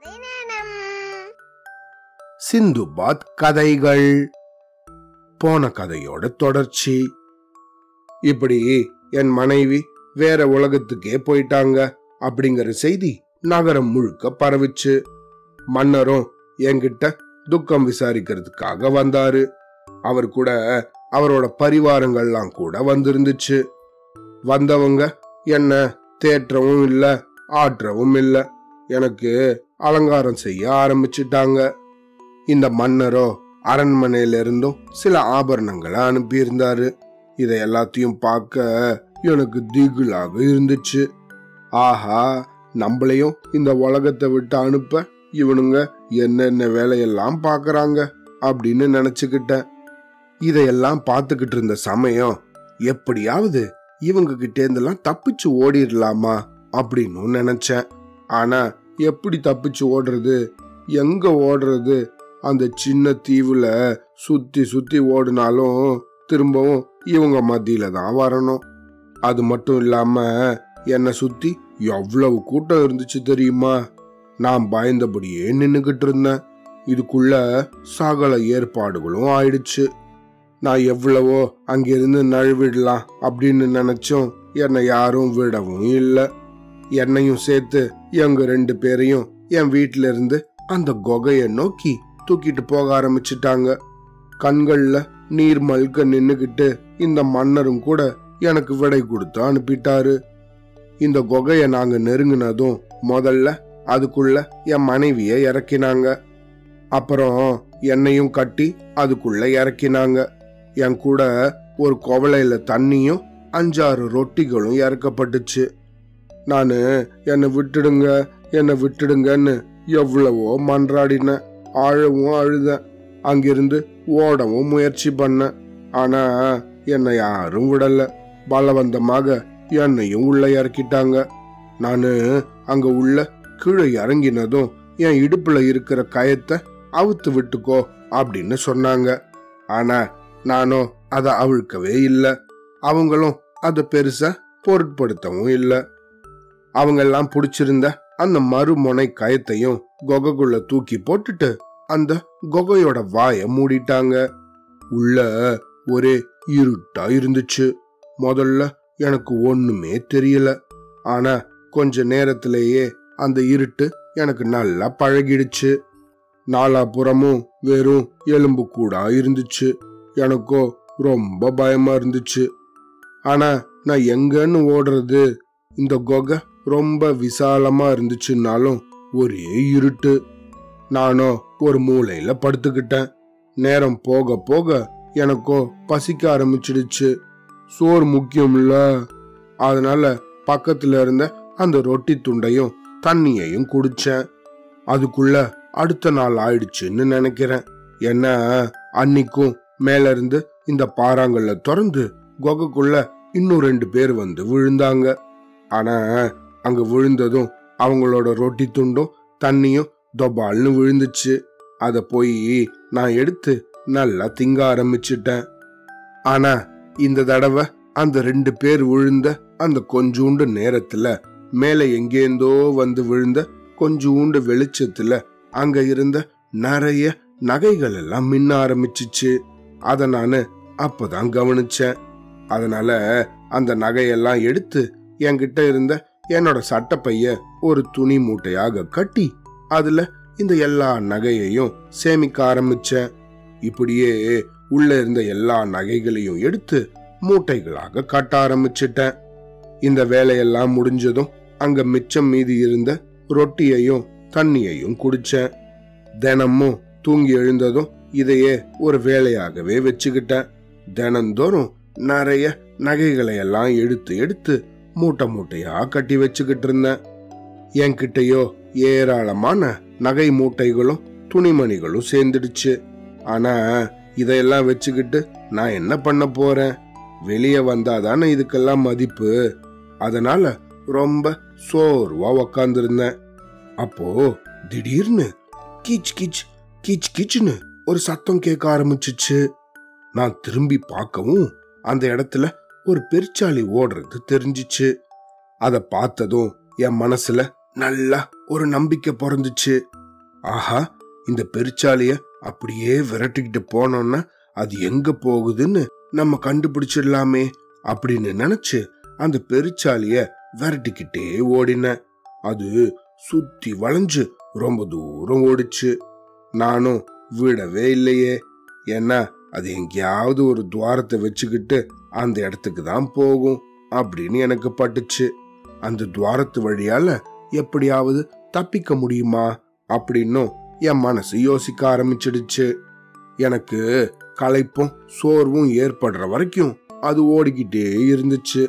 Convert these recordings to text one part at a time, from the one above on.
கதை நேரம் சிந்துபாத் கதைகள். போன கதையோட தொடர்ச்சி. இப்படி என் மனைவி வேற உலகத்துக்கே போயிட்டாங்க அப்படிங்கிற செய்தி நகரம் முழுக்க பரவிச்சு. மன்னரும் என்கிட்ட துக்கம் விசாரிக்கிறதுக்காக வந்தாரு. அவர் கூட அவரோட பரிவாரங்கள்லாம் கூட வந்திருந்துச்சு. வந்தவங்க என்ன தேற்றவும் இல்லை ஆற்றவும் இல்லை. எனக்கு அலங்காரம் செய்ய ஆரம்பிச்சிட்டாங்க. இந்த மன்னரோ அரண்மனையில இருந்தும் சில ஆபரணங்களை அனுப்பியிருந்தாரு. இதை எல்லாத்தையும் பார்க்க எனக்கு திகிலாக இருந்துச்சு. ஆஹா நம்மளையும் இந்த உலகத்தை விட்டு அனுப்ப இவனுங்க என்னென்ன வேலையெல்லாம் பார்க்குறாங்க அப்படின்னு நினைச்சுக்கிட்டேன். இதையெல்லாம் பார்த்துக்கிட்டு இருந்த சமயம் எப்படியாவது இவங்க கிட்டேருந்தெல்லாம் தப்பிச்சு ஓடிடலாமா அப்படின்னு நினைச்சேன். ஆனா எப்படி தப்பிச்சு ஓடுறது? எங்க ஓடுறது? அந்த சின்ன தீவுல சுத்தி சுத்தி ஓடினாலும் திரும்பவும் இவங்க மத்தியில தான் வரணும். அது மட்டும் இல்லாம என்னை சுத்தி எவ்வளவு கூட்டம் இருந்துச்சு தெரியுமா? நான் பயந்தபடியே நின்னுகிட்டு இருந்தேன். இதுக்குள்ள சகல ஏற்பாடுகளும் ஆயிடுச்சு. நான் எவ்வளவோ அங்கிருந்து நழுவிடலாம் அப்படின்னு நினைச்சும் என்னை யாரும் விடவும் இல்லை. என்னையும் சேர்த்து எங்க ரெண்டு பேரையும் என் வீட்ல இருந்து அந்த குகையை நோக்கி தூக்கிட்டு போக ஆரம்பிச்சிட்டாங்க. கண்கள்ல நீர் மல்க நின்னுகிட்டு இந்த மன்னரும் கூட எனக்கு விடை கொடுத்து அனுப்பிட்டாரு. இந்த குகையை நாங்க நெருங்கினதும் முதல்ல அதுக்குள்ள என் மனைவிய இறக்கினாங்க. அப்புறம் என்னையும் கட்டி அதுக்குள்ள இறக்கினாங்க. என் கூட ஒரு குவளையில தண்ணியும் அஞ்சாறு ரொட்டிகளும் இறக்கப்பட்டுச்சு. நானு என்னை விட்டுடுங்க என்னை விட்டுடுங்கன்னு எவ்வளவோ மன்றாடினேன். ஆழவும் அழுதேன். அங்கிருந்து ஓடவும் முயற்சி பண்ணேன். ஆனா என்னை யாரும் விடல. பலவந்தமாக என்னையும் உள்ள இறக்கிட்டாங்க. நானு அங்க உள்ள கீழே இறங்கினதும் என் இடுப்புல இருக்கிற கயத்தை அவுத்து விட்டுக்கோ அப்படின்னு சொன்னாங்க. ஆனா நானும் அதை அவிழ்க்கவே இல்லை. அவங்களும் அதை பெருசா பொருட்படுத்தவும் இல்லை. அவங்கெல்லாம் பிடிச்சிருந்த அந்த மறுமுனை கயத்தையும் கொகைக்குள்ள தூக்கி போட்டுட்டு அந்த குகையோட வாய மூடிட்டாங்க. உள்ள ஒரே இருட்டா இருந்துச்சு. முதல்ல எனக்கு ஒண்ணுமே தெரியல. ஆனா கொஞ்ச நேரத்திலேயே அந்த இருட்டு எனக்கு நல்லா பழகிடுச்சு. நாலாபுறமும் வெறும் எலும்பு கூடா இருந்துச்சு. எனக்கோ ரொம்ப பயமா இருந்துச்சு. ஆனா நான் எங்கன்னு ஓடுறது இந்த கொகை ரொம்ப விசாலமா இருந்துச்சுன்னாலும் ஒரே இருட்டு. நானும் ஒரு மூலையில படுத்துக்கிட்டேன். நேரம் போக போக எனக்கோ பசிக்க ஆரம்பிச்சிடுச்சு. சோறு முக்கியம்ல அதனால பக்கத்துல இருந்த அந்த ரொட்டி துண்டையும் தண்ணியையும் குடிச்சேன். அதுக்குள்ள அடுத்த நாள் ஆயிடுச்சுன்னு நினைக்கிறேன். என்ன? அன்னைக்கும் மேல இருந்து இந்த பாறாங்கல்ல திறந்து குகைக்குள்ள இன்னும் ரெண்டு பேர் வந்து விழுந்தாங்க. ஆனா அங்க விழுந்ததும் அவங்களோட ரொட்டி துண்டும் தண்ணியும் தொபால்னு விழுந்துச்சு. அத போய் நான் எடுத்து நல்லா திங்க ஆரம்பிச்சிட்டேன். ஆனா இந்த தடவை அந்த ரெண்டு பேர் விழுந்த அந்த கொஞ்சூண்டு நேரத்துல மேல எங்கேந்தோ வந்து விழுந்த கொஞ்சூண்டு வெளிச்சத்துல அங்க இருந்த நிறைய நகைகள் எல்லாம் மின்ன ஆரம்பிச்சிச்சு. அத நானு அப்பதான் கவனிச்சேன். அதனால அந்த நகையெல்லாம் எடுத்து என்கிட்ட இருந்த என்னோட சட்டப்பைய ஒரு துணி மூட்டையாக கட்டி அதுல இந்த எல்லா நகையையும் சேமிக்க ஆரம்பிச்சேன். இப்படியே உள்ள இருந்த எல்லா நகைகளையும் எடுத்து மூட்டைகளாக கட்ட ஆரம்பிச்சிட்டேன். இந்த வேலையெல்லாம் முடிஞ்சதும் அங்க மிச்சம் மீதி இருந்த ரொட்டியையும் தண்ணியையும் குடிச்சேன். தினமும் தூங்கி எழுந்ததும் இதையே ஒரு வேலையாகவே வச்சுக்கிட்டேன். தினந்தோறும் நிறைய நகைகளை எல்லாம் எடுத்து எடுத்து மூட்டை மூட்டையா கட்டி வச்சுக்கிட்டு இருந்தேன் என்கிட்டயோ ஏராளமான நகை மூட்டைகளும் துணிமணிகளும் சேர்ந்துடுச்சு. ஆனா இதையெல்லாம் வச்சுக்கிட்டு நான் என்ன பண்ண போறேன்? வெளியே வந்தாதானே இதுக்கெல்லாம் மதிப்பு? அதனால ரொம்ப சோர்வா உக்காந்துருந்தேன். அப்போ திடீர்னு கீச் கீச் கீச் கீச்னு ஒரு சத்தம் கேட்க ஆரம்பிச்சிச்சு. நான் திரும்பி பார்க்கவும் அந்த இடத்துல ஒரு பெருச்சாளி ஓடுறது தெரிஞ்சிச்சு. அதை பார்த்ததும் என் மனசுல நல்லா ஒரு நம்பிக்கை பிறந்துச்சு. ஆஹா இந்த பெருச்சாலிய அப்படியே விரட்டிக்கிட்டு போனோம்னா அது எங்க போகுதுன்னு நம்ம கண்டுபிடிச்சிடலாமே அப்படின்னு நினைச்சு அந்த பெருச்சாலிய விரட்டிக்கிட்டே ஓடினேன் அது சுத்தி வளைஞ்சு ரொம்ப தூரம் ஓடிச்சு. நானும் விடவே இல்லையே. ஏன்னா அது எங்கேயாவது ஒரு துவாரத்தை வச்சுக்கிட்டு அந்த இடத்துக்கு தான் போகும் அப்படின்னு எனக்கு பட்டுச்சு. அந்த துவாரத்து வழியால எப்படியாவது தப்பிக்க முடியுமா அப்படின்னும் என் மனசு யோசிக்க ஆரம்பிச்சிடுச்சு. எனக்கு களைப்பும் சோர்வும் ஏற்படுற வரைக்கும் அது ஓடிக்கிட்டே இருந்துச்சு.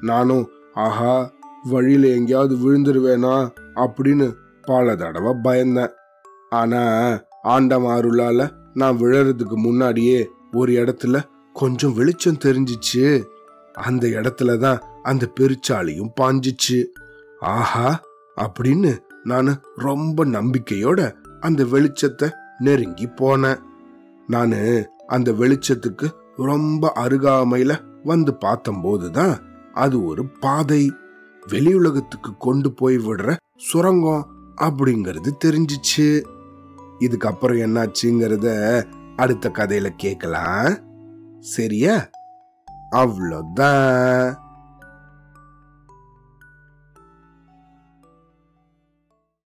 நானும் ஆஹா வழியில எங்கேயாவது விழுந்துருவேனா? அப்படின்னு பல தடவை பயந்தேன். ஆனா ஆண்டவன் நான் விழறதுக்கு முன்னாடியே ஒரு இடத்துல கொஞ்சம் வெளிச்சம் தெரிஞ்சிச்சு. அந்த இடத்துல தான் அந்த பெருச்சாலையும் பாஞ்சிச்சு. ஆஹா அப்படின்னு நான் ரொம்ப நம்பிக்கையோட அந்த வெளிச்சத்தை நெருங்கி போனேன். நான் அந்த வெளிச்சத்துக்கு ரொம்ப அருகாமையில வந்து பார்த்தம்போது தான் அது ஒரு பாதை. வெளியுலகத்துக்கு கொண்டு போய் விடுற சுரங்கம் அப்படிங்கிறது தெரிஞ்சிச்சு. இதுக்கப்புறம் என்னாச்சுங்கிறத அடுத்த கதையில கேட்கலாம் சரியா? அவ்வளோதான்.